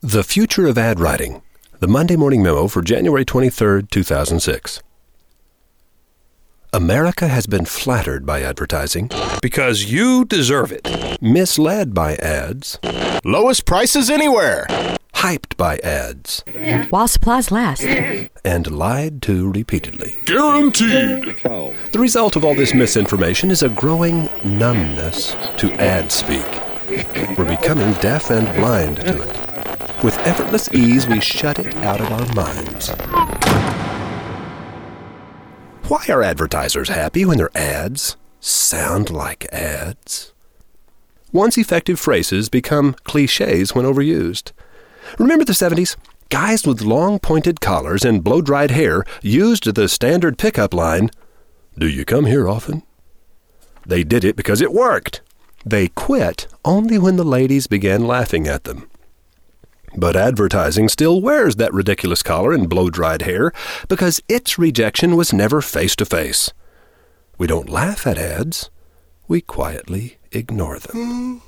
The Future of Ad Writing, the Monday Morning Memo for January 23, 2006. America has been flattered by advertising, Because you deserve it. misled by ads, Lowest prices anywhere. hyped by ads, while supplies last. and lied to repeatedly. Guaranteed. The result of all this misinformation is a growing numbness to ad speak. We're becoming deaf and blind to it. With effortless ease, we shut it out of our minds. Why are advertisers happy when their ads sound like ads? Once effective phrases become cliches when overused. Remember the 70s? Guys with long pointed collars and blow dried hair used the standard pickup line Do you come here often? They did it because it worked. They quit only when the ladies began laughing at them. But advertising still wears that ridiculous collar and blow dried hair because its rejection was never face to face. We don't laugh at ads, we quietly ignore them.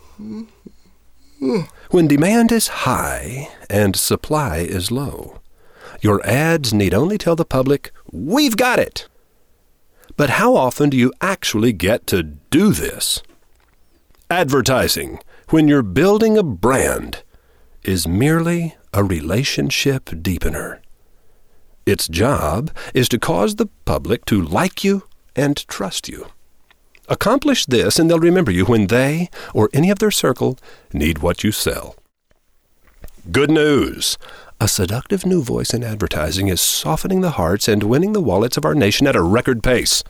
When demand is high and supply is low, your ads need only tell the public, We've got it! But how often do you actually get to do this? Advertising, when you're building a brand, is merely a relationship deepener. Its job is to cause the public to like you and trust you. Accomplish this, and they'll remember you when they or any of their circle need what you sell. Good news! A seductive new voice in advertising is softening the hearts and winning the wallets of our nation at a record pace.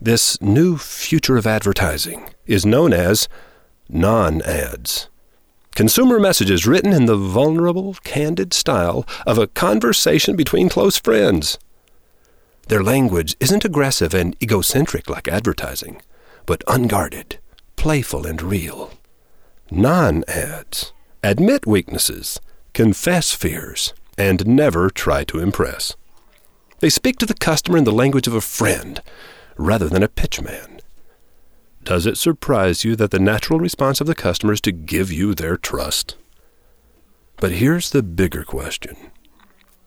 This new future of advertising is known as non ads. Consumer messages written in the vulnerable, candid style of a conversation between close friends. Their language isn't aggressive and egocentric like advertising, but unguarded, playful, and real. Non ads admit weaknesses, confess fears, and never try to impress. They speak to the customer in the language of a friend rather than a pitchman. Does it surprise you that the natural response of the customer is to give you their trust? But here's the bigger question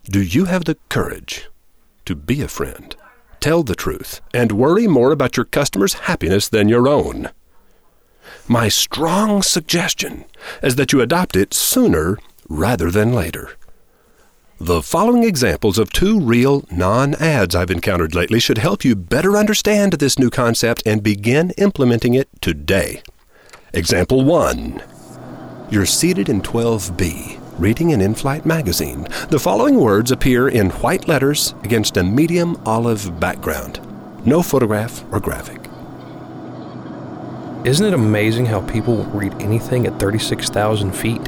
Do you have the courage to be a friend, tell the truth, and worry more about your customer's happiness than your own? My strong suggestion is that you adopt it sooner rather than later. The following examples of two real non ads I've encountered lately should help you better understand this new concept and begin implementing it today. Example 1 You're seated in 12B, reading an in flight magazine. The following words appear in white letters against a medium olive background. No photograph or graphic. Isn't it amazing how people read anything at 36,000 feet?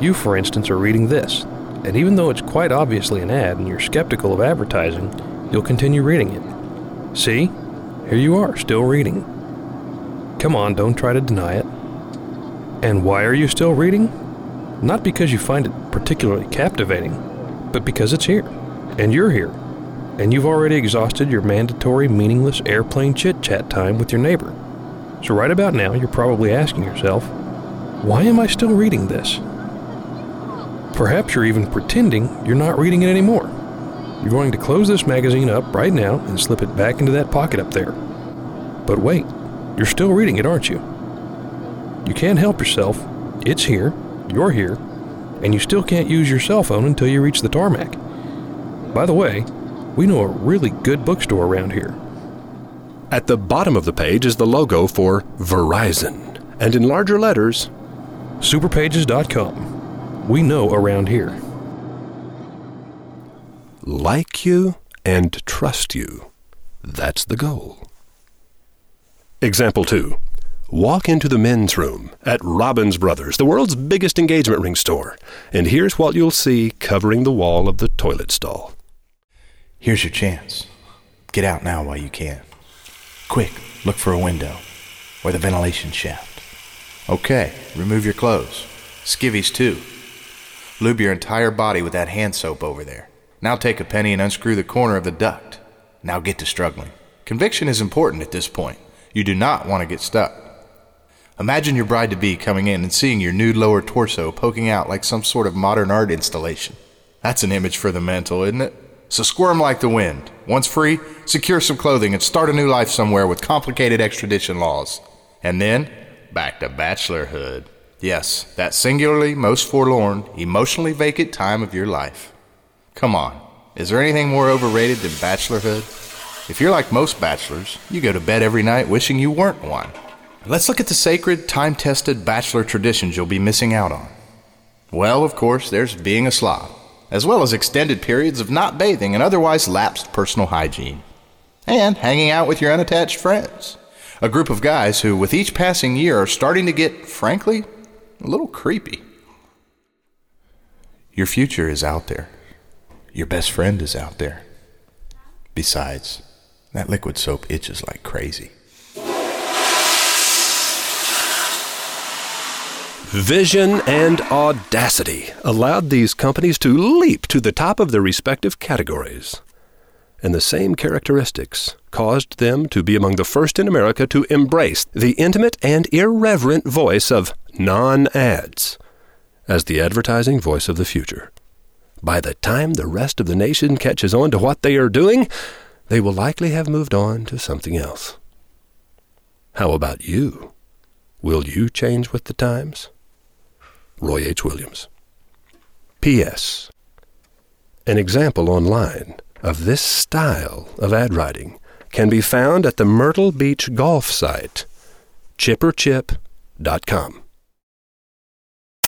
You, for instance, are reading this, and even though it's quite obviously an ad and you're skeptical of advertising, you'll continue reading it. See? Here you are, still reading. Come on, don't try to deny it. And why are you still reading? Not because you find it particularly captivating, but because it's here, and you're here, and you've already exhausted your mandatory, meaningless airplane chit chat time with your neighbor. So, right about now, you're probably asking yourself, why am I still reading this? Perhaps you're even pretending you're not reading it anymore. You're going to close this magazine up right now and slip it back into that pocket up there. But wait, you're still reading it, aren't you? You can't help yourself. It's here, you're here, and you still can't use your cell phone until you reach the tarmac. By the way, we know a really good bookstore around here. At the bottom of the page is the logo for Verizon, and in larger letters, Superpages.com. We know around here. like you and trust you. That's the goal. Example 2. Walk into the men's room at Robbins Brothers, the world's biggest engagement ring store, and here's what you'll see covering the wall of the toilet stall. Here's your chance. Get out now while you can. Quick, look for a window or the ventilation shaft. Okay, remove your clothes. Skivvies too. Lube your entire body with that hand soap over there. Now take a penny and unscrew the corner of the duct. Now get to struggling. Conviction is important at this point. You do not want to get stuck. Imagine your bride to be coming in and seeing your nude lower torso poking out like some sort of modern art installation. That's an image for the mental, isn't it? So squirm like the wind. Once free, secure some clothing and start a new life somewhere with complicated extradition laws. And then, back to bachelorhood. Yes, that singularly most forlorn, emotionally vacant time of your life. Come on, is there anything more overrated than bachelorhood? If you're like most bachelors, you go to bed every night wishing you weren't one. Let's look at the sacred, time tested bachelor traditions you'll be missing out on. Well, of course, there's being a slob as well as extended periods of not bathing and otherwise lapsed personal hygiene. And hanging out with your unattached friends. A group of guys who, with each passing year, are starting to get, frankly, a little creepy. Your future is out there. Your best friend is out there. Besides, that liquid soap itches like crazy. Vision and audacity allowed these companies to leap to the top of their respective categories. And the same characteristics caused them to be among the first in America to embrace the intimate and irreverent voice of non ads as the advertising voice of the future. By the time the rest of the nation catches on to what they are doing, they will likely have moved on to something else. How about you? Will you change with the times? Roy H. Williams. P.S. An example online of this style of ad writing can be found at the Myrtle Beach golf site, chipperchip.com.